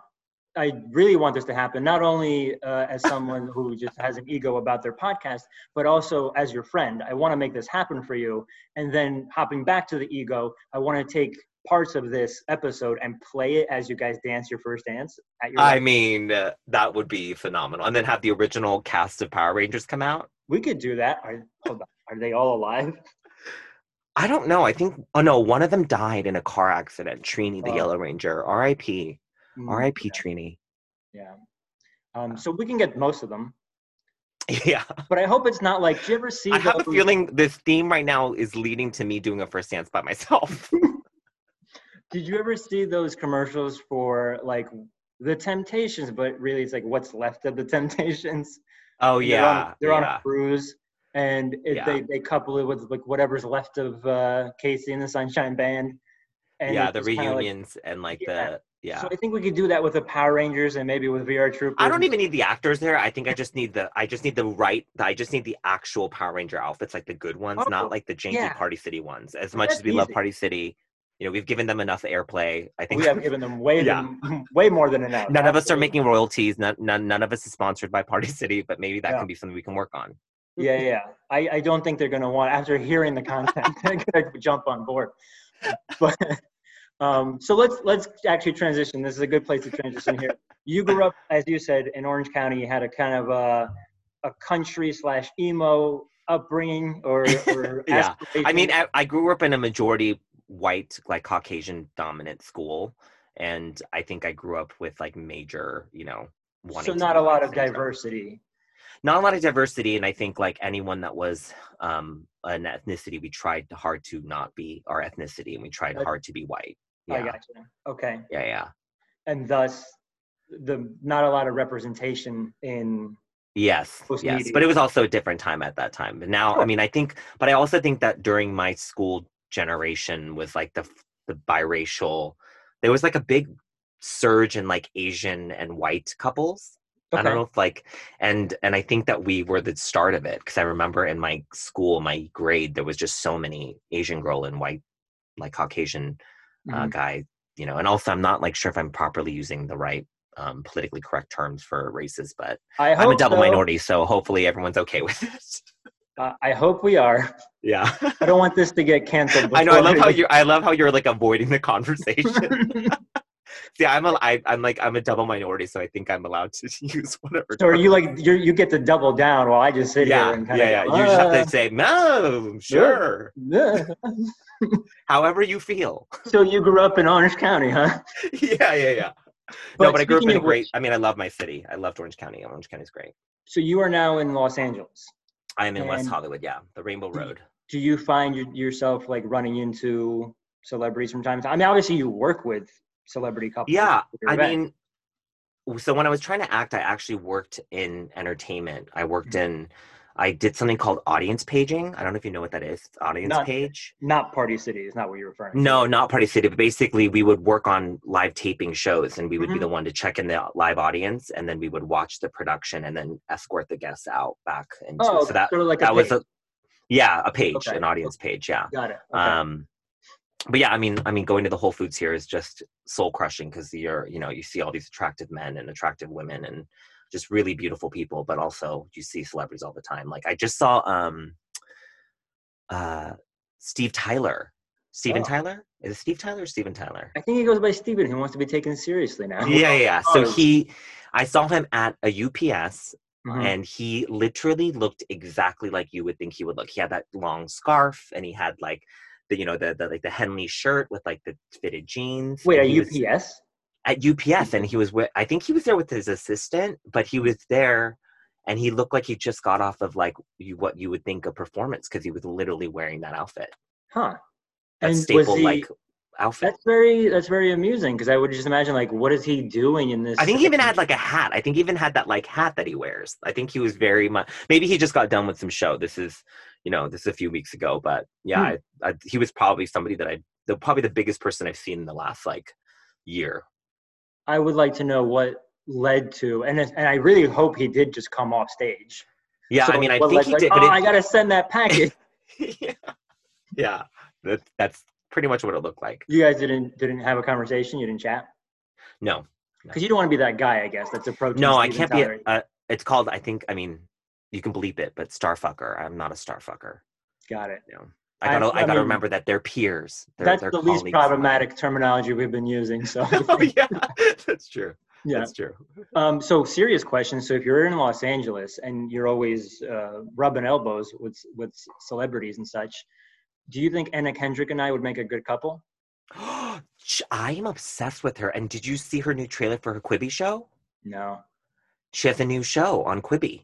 I really want this to happen, not only uh, as someone who just has an ego about their podcast, but also as your friend. I want to make this happen for you. And then hopping back to the ego, I want to take parts of this episode and play it as you guys dance your first dance at your. I wedding. mean, uh, that would be phenomenal. And then have the original cast of Power Rangers come out. we could do that. Are, hold on. Are they all alive? I don't know. I think, oh no, one of them died in a car accident. Trini, the Oh. Yellow Ranger. R.I.P. Mm, R.I.P. Trini. Yeah. Um, so we can get most of them, Yeah. but I hope it's not like. Do you ever see? I have a feeling this theme right now is leading to me doing a first dance by myself. Did you ever see those commercials for like the Temptations, but really it's like what's left of the Temptations? oh, And they're on- yeah. they're on, a cruise, and it, Yeah. they they couple it with like whatever's left of uh, KC and the Sunshine Band. And yeah, the kinda like- reunions and like Yeah. the, yeah. So I think we could do that with the Power Rangers and maybe with VR Troopers. I don't even need the actors there. I think I just need the I just need the right I just need the actual Power Ranger outfits, like the good ones, Oh, not like the janky yeah. Party City ones. As much That's as we love. Party City, you know, we've given them enough airplay. I think We have given them way Yeah. than- way more than enough. none of us are making royalties. None, none, none of us is sponsored by Party City, but maybe that Yeah. can be something we can work on. Yeah, yeah. I, I don't think they're going to want after hearing the content, they're to jump on board. But um, so let's let's actually transition. This is a good place to transition here. You grew up, as you said, in Orange County. You had a kind of a a country slash emo upbringing, or, or Yeah. I mean. I, I grew up in a majority white, like Caucasian dominant school, and I think I grew up with like major, you know, so not a lot of syndrome. diversity. not a lot of diversity and i think like anyone that was um an ethnicity we tried hard to not be our ethnicity and we tried That- hard to be white yeah. got you. Okay, yeah yeah. And thus the not a lot of representation in yes yes but it was also a different time at that time. But now i mean i think but i also think that during my school generation was like the the biracial there was like a big surge in like asian and white couples. Okay. I don't know if like and and I think that we were the start of it because I remember in my school, my grade, there was just so many Asian girl and white, like Caucasian uh, Mhm. guy, you know. And also, I'm not like sure if I'm properly using the right um, politically correct terms for races, but I I'm a double so. minority, so hopefully everyone's okay with it. Uh, I hope we are. yeah, I don't want this to get canceled. I know. I love how you're. I love how you're like avoiding the conversation. See, I'm a. I, I'm like I'm a double minority, so I think I'm allowed to use whatever. so are you like you you get to double down while I just sit Yeah, here and kind yeah, of yeah. You just have to say no, sure. however you feel. so you grew up in Orange County, huh? yeah, yeah, yeah. But no, but I grew up in a great. which- I mean, I love my city. I loved Orange County. Orange County is great. So you are now in Los Angeles. I am in West Hollywood. Yeah, the Rainbow Road. Do you find your, yourself like running into celebrities from time to time? I mean, obviously you work with celebrity couples. Yeah, I event. mean, so when I was trying to act, I actually worked in entertainment. I worked mm-hmm. in, I did something called audience paging. I don't know if you know what that is. Audience Not- page. Not Party City is not what you're referring to. No, not Party City, but basically we would work on live taping shows and we would be Mhm. the one to check in the live audience and then we would watch the production and then escort the guests out back into Oh, so that sort of like a that was a yeah, a page, Okay. an audience page, yeah. Got it. Okay. Um but yeah, I mean I mean going to the Whole Foods here is just soul crushing because you're, you know, you see all these attractive men and attractive women and just really beautiful people, but also you see celebrities all the time. Like I just saw um uh Steve Tyler. Steven Oh. Tyler? Is it Steve Tyler or Steven Tyler? I think he goes by Steven. He wants to be taken seriously now. Yeah, yeah. So Oh. he I saw him at a UPS Mhm. and he literally looked exactly like you would think he would look. He had that long scarf and he had like the you know the, the like the Henley shirt with like the fitted jeans. Wait, a he was- UPS? At UPS and he was with I think he was there with his assistant, but he was there and he looked like he just got off of like you, what you would think a performance because he was literally wearing that outfit. Huh. That And staple like outfit. That's very that's very amusing because I would just imagine like what is he doing in this? I think he even had like a hat. I think he even had that like hat that he wears. I think he was very much. Maybe he just got done with some show. This is, you know, this is a few weeks ago. But yeah, hmm. I, I, he was probably somebody that I, the probably the biggest person I've seen in the last like year. I would like to know what led to, and and I really hope he did just come off stage. Yeah, I mean, I think led- he like, did. Oh, But I gotta send that package. yeah, yeah, that, that's pretty much what it looked like. you guys didn't didn't have a conversation. You didn't chat No, because you don't want to be that guy. I guess that's approaching. no, I can't be. Tyler. A, uh, it's called. I think. I mean, you can bleep it, but starfucker. I'm not a starfucker. Got it. I gotta. I, I gotta mean, remember that they're peers. They're, That's they're the least problematic terminology we've been using. So oh yeah, that's true. yeah. That's true. Um, so serious question. So if you're in Los Angeles and you're always uh, rubbing elbows with with celebrities and such, do you think Anna Kendrick and I would make a good couple? I am obsessed with her. And did you see her new trailer for her Quibi show? No. She has a new show on Quibi.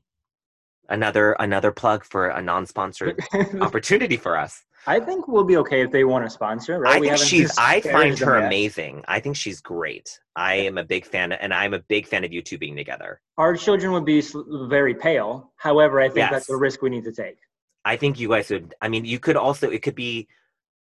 Another another plug for a non-sponsored opportunity for us. I think we'll be okay if they want to sponsor. Right? I We think she's. I find her yet. amazing. I think she's great. I am a big fan, and I'm a big fan of you two being together. Our children would be very pale. However, I think that's Yes. a risk we need to take. I think you guys would. I mean, you could also. It could be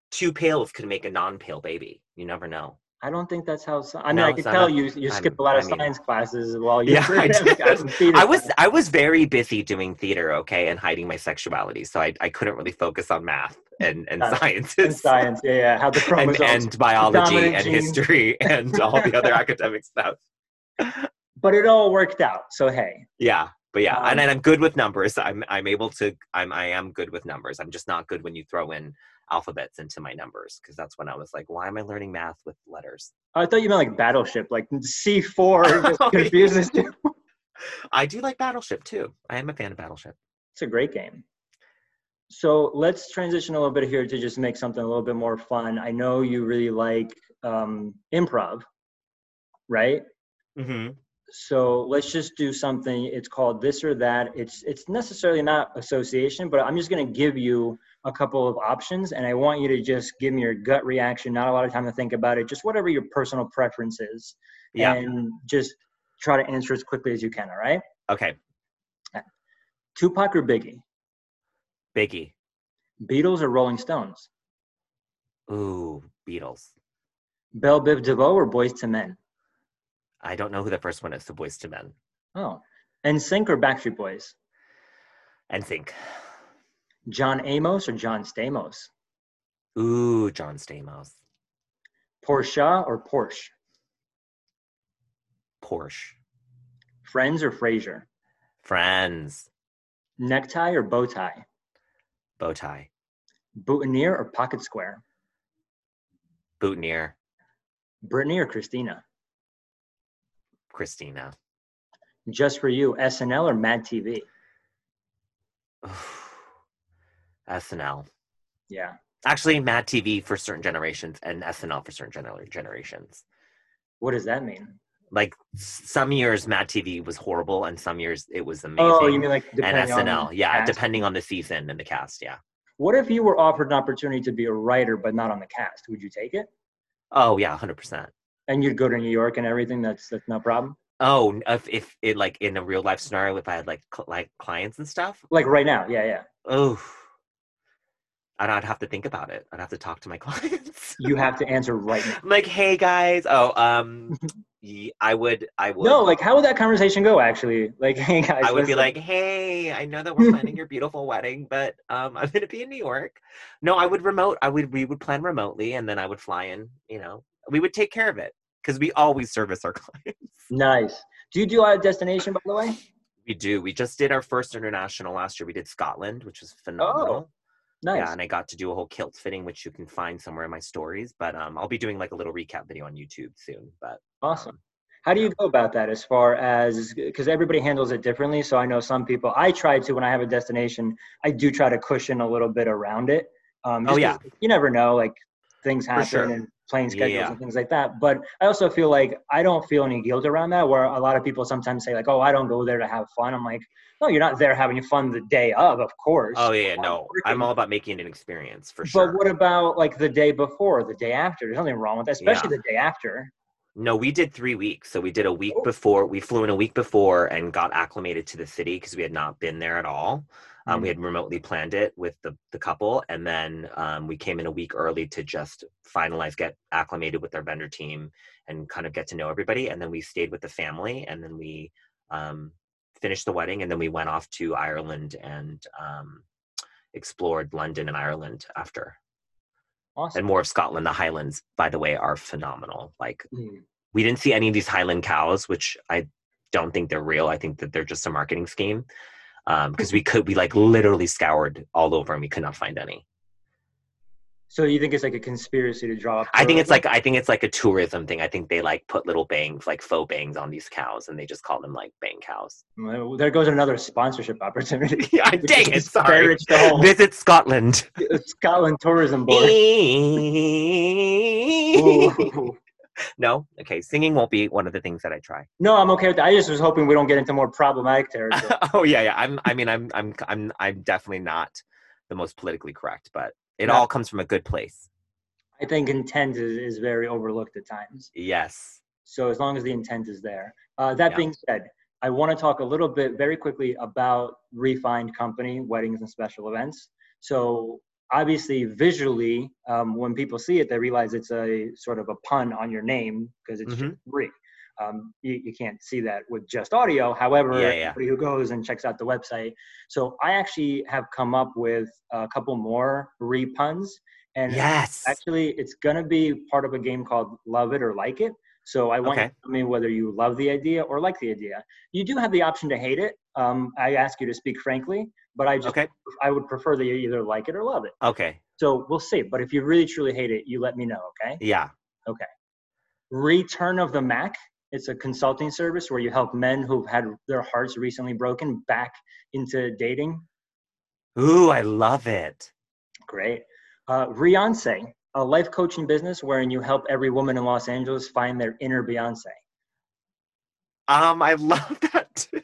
two pales could make a non-pale baby. You never know. I don't think that's how. I mean, No, I could tell you you I'm- skipped a lot of I mean- science classes while you Yeah, I did. got some theater I was. I was very busy doing theater, okay, and hiding my sexuality, so I, I couldn't really focus on math and and Uh, sciences in science. Yeah, yeah. How the and, chromosomes. and biology and history and all the other academic stuff. but it all worked out. So hey, Yeah, but yeah, Um, and, and I'm good with numbers. I'm I'm able to. I'm I am good with numbers. I'm just not good when you throw in alphabets into my numbers because that's when I was like, why am I learning math with letters? I thought you meant like battleship, like C four just Oh, yeah. confuses you. I do like Battleship too. I am a fan of Battleship. It's a great game. So let's transition a little bit here to just make something a little bit more fun. I know you really like um, improv, right? Mm-hmm. So let's just do something. It's called this or that. It's it's necessarily not association, but I'm just going to give you a couple of options, and I want you to just give me your gut reaction. Not a lot of time to think about it. Just whatever your personal preference is, Yeah. and just try to answer as quickly as you can. All right? Okay. Tupac or Biggie? Biggie. Beatles or Rolling Stones? Ooh, Beatles. Bell Biv DeVoe or Boyz II Men? I don't know who the first one is. So Boyz II Men. Oh, NSYNC or Backstreet Boys? And think. John Amos or John Stamos? Ooh, John Stamos. Porsche or Porsche? Porsche. Friends or Frasier? Friends. Necktie or bow tie? Bow tie. Boutonniere or pocket square? Boutonniere. Britney or Christina? Christina. Just for you, SNL or Mad TV? SNL. Yeah. Actually, Mad TV for certain generations and SNL for certain gener- generations. What does that mean? Like some years, Mad TV was horrible, and some years it was amazing. Oh, you mean like and SNL, yeah, cast? depending on the season and the cast, yeah. What if you were offered an opportunity to be a writer but not on the cast? Would you take it? Oh yeah, hundred percent. And you'd go to New York and everything. That's that's no problem. Oh, if if it like in a real life scenario, if I had like cl- like clients and stuff. Like right now? Yeah, yeah. Oh, I'd, I'd have to think about it. I'd have to talk to my clients. You have to answer right now. I'm like, hey guys. Oh, um, I would, I would. No, like how would that conversation go? Actually, like, hey guys, I would be like, hey, I know that we're planning your beautiful wedding, but um, I'm gonna be in New York. No, I would remote. I would. We would plan remotely, and then I would fly in. You know, we would take care of it because we always service our clients. nice. Do you do a destination, by the way? We do. We just did our first international last year. We did Scotland, which was phenomenal. Nice. Yeah, and I got to do a whole kilt fitting, which you can find somewhere in my stories. But um, I'll be doing like a little recap video on YouTube soon. But Awesome. How do you go about that as far as because everybody handles it differently? So I know some people. I try to when I have a destination, I do try to cushion a little bit around it. Um, Oh, yeah, You never know, like things happen sure. and plane schedules Yeah. and things like that. But I also feel like I don't feel any guilt around that. Where a lot of people sometimes say like, "Oh, I don't go there to have fun." I'm like, "No, you're not there having fun the day of, of course." oh yeah, I'm no, working. I'm all about making it an experience for sure. But what about like the day before, the day after? There's nothing wrong with that, especially the day after. No, we did three weeks. So we did a week Oh. before. We flew in a week before and got acclimated to the city because we had not been there at all. Um. We had remotely planned it with the, the couple, and then um, we came in a week early to just finalize, get acclimated with our vendor team, and kind of get to know everybody. And then we stayed with the family, and then we um, finished the wedding, and then we went off to Ireland and um, explored London and Ireland after, Awesome. and more of Scotland. The Highlands, by the way, are phenomenal. Like Mm. we didn't see any of these Highland cows, which I don't think they're real. I think that they're just a marketing scheme. Um, because we mm-hmm. could, we like literally scoured all over and we could not find any. So you think it's like a conspiracy to draw? I think it's like I think it's like a tourism thing. I think they like put little bangs, like faux bangs, on these cows, and they just call them like bang cows. Well, there goes another sponsorship opportunity. yeah, dang it! Sorry. Disparage the whole Visit Scotland. Scotland tourism board. Ooh. No, okay. Singing won't be one of the things that I try. No, I'm okay with that. I just was hoping we don't get into more problematic territory. oh yeah, yeah. I'm. I mean, I'm. I'm. I'm. I'm definitely not the most politically correct, but it all comes from a good place. I think intent is, is very overlooked at times. Yes. So as long as the intent is there. Uh, that Yeah. being said, I want to talk a little bit very quickly about Rheefined Company weddings and special events. So obviously, visually, um, when people see it, they realize it's a sort of a pun on your name because it's Mhm. just Rhee. Um, you, you can't see that with just audio. However, Yeah, yeah. anybody who goes and checks out the website. So I actually have come up with a couple more Rhee puns. And Yes. Actually, it's gonna be part of a game called Love It or Like It. So I want you to tell me whether you love the idea or like the idea. You do have the option to hate it. Um, I ask you to speak frankly, but I just Okay. I would prefer that you either like it or love it. Okay. So we'll see. But if you really truly hate it, you let me know. Okay. Yeah. Okay. Return of the Mac. It's a consulting service where you help men who've had their hearts recently broken back into dating. Ooh, I love it. Great. Uh, Beyonce, a life coaching business wherein you help every woman in Los Angeles find their inner Beyonce. Um, I love that too.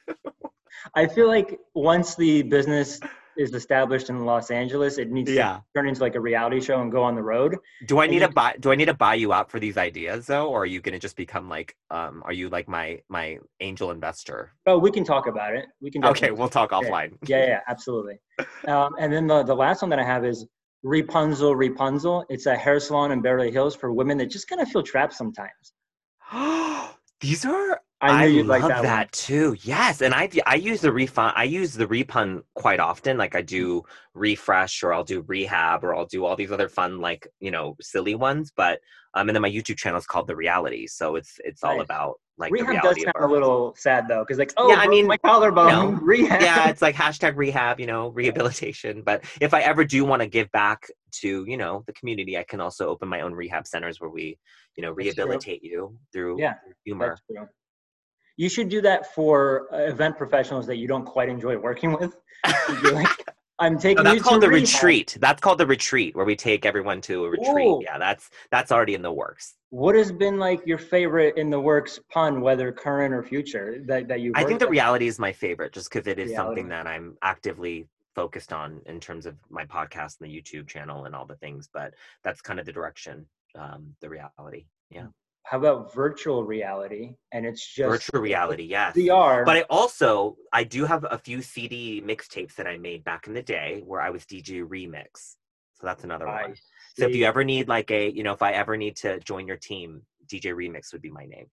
I feel like once the business is established in Los Angeles, it needs Yeah. to turn into like a reality show and go on the road. Do I And need to buy? Do I need to buy you out for these ideas though, or are you gonna just become like, um, are you like my my angel investor? Oh, we can talk about it. We can. Okay, we'll talk Yeah. offline. Yeah, yeah, absolutely. Um, and then the, the last one that I have is Rapunzel Rapunzel. It's a hair salon in Beverly Hills for women that just kind of feel trapped sometimes. These are I knew you'd like love that, that, too. Yes, and I I use the refund. I use the repun quite often. Like I do refresh, or I'll do rehab, or I'll do all these other fun, like you know, silly ones. But um, and then my YouTube channel is called the Reality, so it's it's all about like the Rehab does sound a little sad though, because like, oh, Yeah, I mean, my collarbone, no. rehab. yeah, it's like hashtag rehab, you know, rehabilitation. But if I ever do want to give back to, you know, the community, I can also open my own rehab centers where we, you know, rehabilitate you through Yeah, humor. You should do that for uh, event professionals that you don't quite enjoy working with. Like, I'm No, taking that's called the rehab. retreat. That's called the retreat where we take everyone to a retreat. Ooh. Yeah, that's that's already in the works. What has been like your favorite in the works pun, whether current or future, that, that you? I think the reality is my favorite just because it is Reality. something that I'm actively focused on in terms of my podcast and the YouTube channel and all the things. But that's kind of the direction, um, the reality. Yeah. How about virtual reality? And it's just Virtual reality, yes. VR. But I also I do have a few CD mixtapes that I made back in the day where I was DJ remix. So that's another I one. So if you ever need like a, you know, if I ever need to join your team, DJ remix would be my name.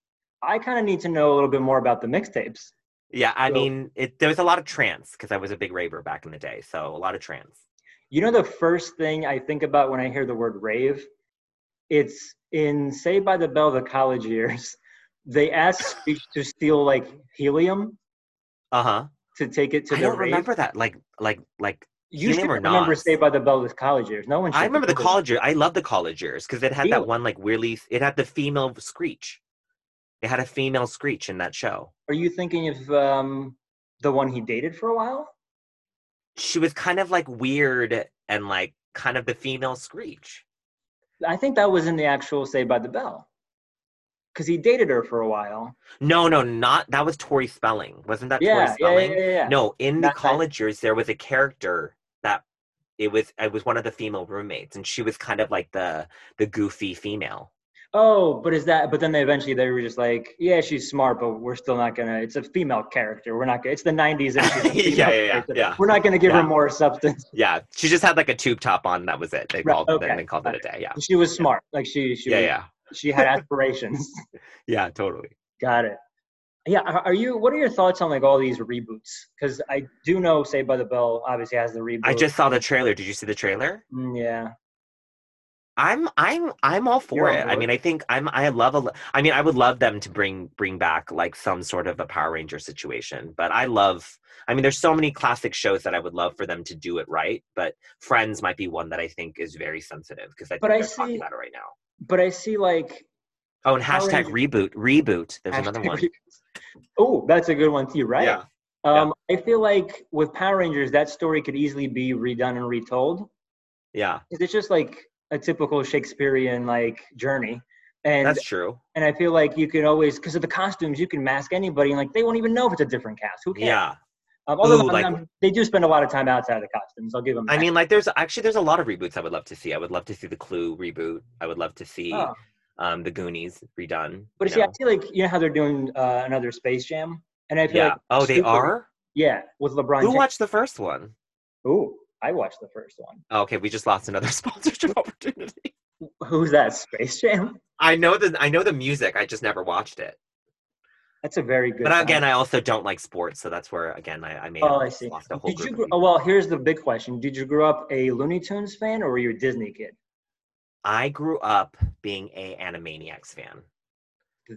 I kind of need to know a little bit more about the mixtapes. Yeah, I So- mean, it, there was a lot of trance because I was a big raver back in the day. So a lot of trance. You know, the first thing I think about when I hear the word rave, it's in Saved by the Bell, the college years. They asked Screech to steal like helium Uh huh. to take it to the I the don't rave. remember that. Like, like, like. you should or remember not. Saved by the Bell, the college years. No one. I remember the college year. I love the college years because it had that one like really. It had the female screech. It had a female screech in that show. Are you thinking of um, the one he dated for a while? She was kind of like weird and like kind of the female screech. I think that was in the actual Saved by the Bell, because he dated her for a while. No, no, not that was Tori Spelling. Wasn't that Yeah, Tori yeah, yeah, Spelling? yeah, yeah. No, in the college years there was a character that it was it was one of the female roommates and she was kind of like the the goofy female. Oh, but is that? But then they eventually they were just like, yeah, she's smart, but we're still not gonna. It's a female character. We're not gonna. It's the '90s. And she's a Yeah, yeah, yeah, yeah. We're not gonna give Yeah. her more substance. Yeah, she just had like a tube top on. That was it. They Right, called okay, then they called it a day. Yeah, She was smart. Like she, she, yeah, was- yeah, she had aspirations. yeah. Totally. Got it. Yeah. Are are you? What are your thoughts on like all these reboots? Because I do know Saved by the Bell obviously has the reboot. I just saw the trailer. Did you see the trailer? Mm, yeah. I'm I'm I'm all for You're it. I mean, I think I'm I love a I mean, I would love them to bring bring back like some sort of a Power Ranger situation. But I love I mean, there's so many classic shows that I would love for them to do it right. But Friends might be one that I think is very sensitive because I think But I they're talking see- about it right now. But I see like. Oh, and hashtag reboot reboot. There's another one. Oh, that's a good one too, right? Yeah. Um, I feel like with Power Rangers, that story could easily be redone and retold. Yeah, 'Cause It's just like a typical Shakespearean like journey, and that's true. and I feel like you can always because of the costumes, you can mask anybody, and like they won't even know if it's a different cast. Who cares? Yeah. Um, although Ooh, like- I'm- they do spend a lot of time outside of the costumes. I'll give them. I mean, like, there's actually there's a lot of reboots I would love to see. I would love to see the Clue reboot. I would love to see Oh. um, the Goonies redone. but see, I feel like you know how they're doing uh, another Space Jam, and I feel yeah. like oh, they Super- are. yeah with LeBron. Who James. watched the first one? Ooh, I watched the first one. Oh, okay, we just lost another sponsorship opportunity. Who's that? Space Jam. I know the I know the music. I just never watched it. That's a very good. But again, I also don't like sports, so that's where again I, I may Oh, I see. lost a whole Did you? group. Grow, of oh, well, here's the big question: Did you grow up a Looney Tunes fan, or were you a Disney kid? I grew up being a Animaniacs fan.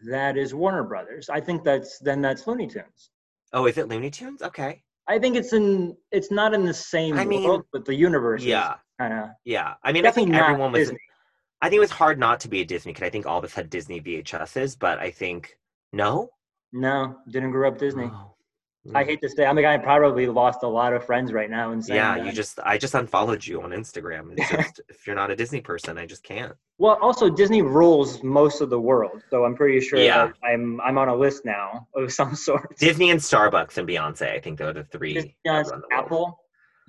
That is Warner Brothers. I think that's then that's Looney Tunes. Oh, is it Looney Tunes? Okay. I think it's in. It's not in the same I mean, world, but the universe. Yeah, Kind of. yeah. I mean, I think everyone was. Disney. I think it was hard not to be a Disney kid. I think all of us had Disney VHSs, but I think no. No, didn't grow up Disney. Oh, I hate to say, I mean, I probably lost a lot of friends right now. And Yeah, that. you just I just unfollowed you on Instagram. It's just if you're not a Disney person, I just can't. Well, also Disney rules most of the world, so I'm pretty sure Yeah. that I'm I'm on a list now of some sort. Disney and Starbucks and Beyonce, I think they're the three. Disney the. Apple,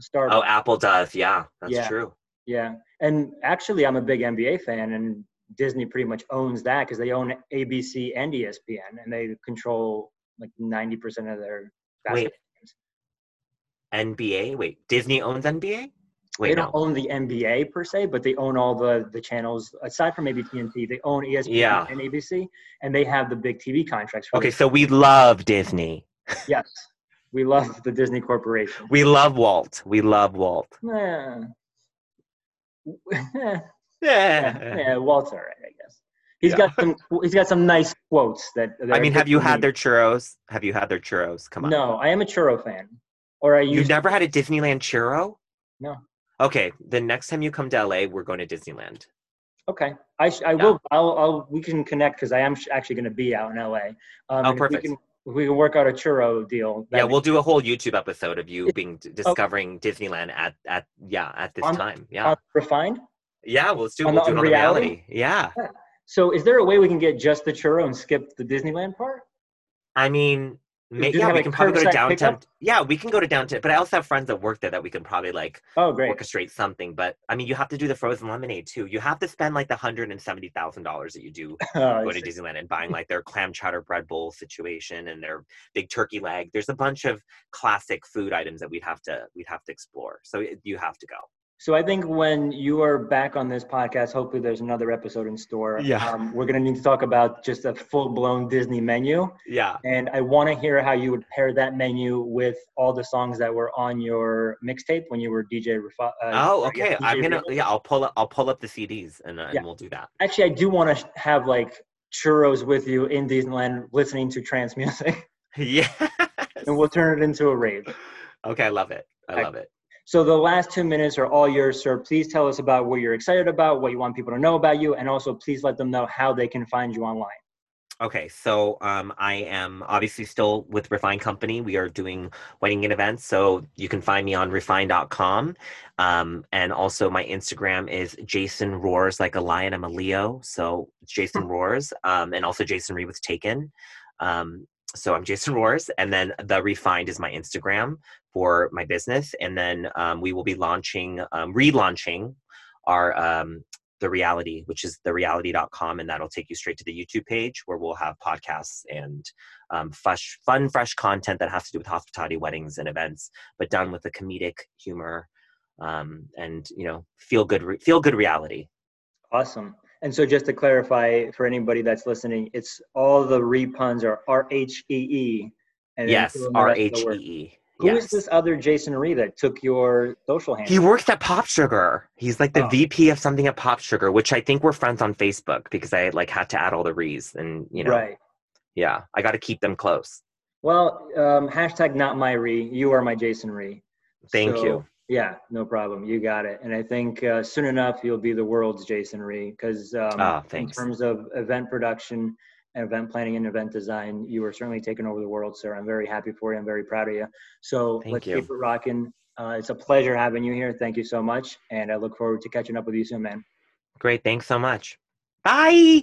Starbucks. Oh, Apple does. Yeah, that's Yeah. true. Yeah, and actually, I'm a big NBA fan, and Disney pretty much owns that because they own ABC and ESPN, and they control like 90% of their Wait. NBA. Wait, Disney owns NBA. Wait, They don't no. own the NBA per se, but they own all the the channels aside from maybe TNT. They own ESPN Yeah. and ABC, and they have the big TV contracts. For Okay, so we love Disney. yes, we love the Disney Corporation. We love Walt. We love Walt. Yeah. yeah, Yeah. yeah, Walt's all right, I guess. He's Yeah. got some. He's got some nice quotes that. that I mean, have you had me. their churros? Have you had their churros? Come on. No, I am a churro fan. Or I You've never had a Disneyland churro? No. Okay, the next time you come to LA, we're going to Disneyland. Okay, I sh- I Yeah. will. I'll, I'll. We can connect because I am sh- actually going to be out in LA. Um, Oh, if perfect. We can, if we can work out a churro deal. Yeah, we'll do a whole YouTube episode of you being discovering Disneyland at at yeah at this On- time. Yeah, refined. yeah. Well, let's do. on We'll the- do it on reality? reality. Yeah. So, is there a way we can get just the churro and skip the Disneyland part? I mean, May, yeah, we can probably go to downtown. pickup? Yeah, we can go to downtown. But I also have friends that work there that we can probably like Oh, great. orchestrate something. But I mean, you have to do the frozen lemonade too. You have to spend like the hundred and seventy thousand dollars that you do Oh, go to. Disneyland and buying like their clam chowder bread bowl situation and their big turkey leg. There's a bunch of classic food items that we'd have to we'd have to explore. So you have to go. So I think when you are back on this podcast, hopefully there's another episode in store. Yeah. Um, we're gonna need to talk about just a full-blown Disney menu, Yeah. and I want to hear how you would pair that menu with all the songs that were on your mixtape when you were DJ. Refi- uh, Oh, sorry, yeah, okay. I'm gonna yeah. I'll pull up I'll pull up the CDs and, uh, Yeah. and we'll do that. Actually, I do want to have like churros with you in Disneyland, listening to trance music, Yeah. and we'll turn it into a rave. okay, I love it. I Okay. love it. So the last two minutes are all yours, sir. Please tell us about what you're excited about, what you want people to know about you, and also please let them know how they can find you online. Okay, so um, I am obviously still with Rheefined Company. We are doing wedding and events, so you can find me on rheefined.com. Um, and also, my Instagram is Jason Roars, like a lion. I'm a Leo, so it's Jason Roars. Um, and also, Jason Reed with Taken. Um, so I'm Jason Roars, and then the Rheefined is my Instagram for my business. And then um, we will be launching, um, relaunching our um, the reality which is thereality.com and that'll take you straight to the youtube page where we'll have podcasts and um, fresh fun fresh content that has to do with hospitality weddings and events but done with a comedic humor um, and you know feel good re- feel good reality Awesome. And so just to clarify for anybody that's listening, it's all the repuns are R H E E. yes fill in the rest of the word. r-h-e-e Who is yes this other Jason Rhee that took your social handle? he works at PopSugar he's like the Oh. vp of something at PopSugar which i think we're friends on facebook because i like had to add all the Rhees and you know Right. yeah i got to keep them close Well, um, hashtag not my Ree. You are my Jason Rhee. Thank So, you. Yeah, no problem. You got it. And I think uh, soon enough you'll be the world's Jason Rhee because um, Ah, in terms of event production and event planning and event design, you are certainly taking over the world, sir. I'm very happy for you. I'm very proud of you. So Thank let's you. keep it rocking. Uh, it's a pleasure having you here. Thank you so much. And I look forward to catching up with you soon, man. Great. Thanks so much. Bye.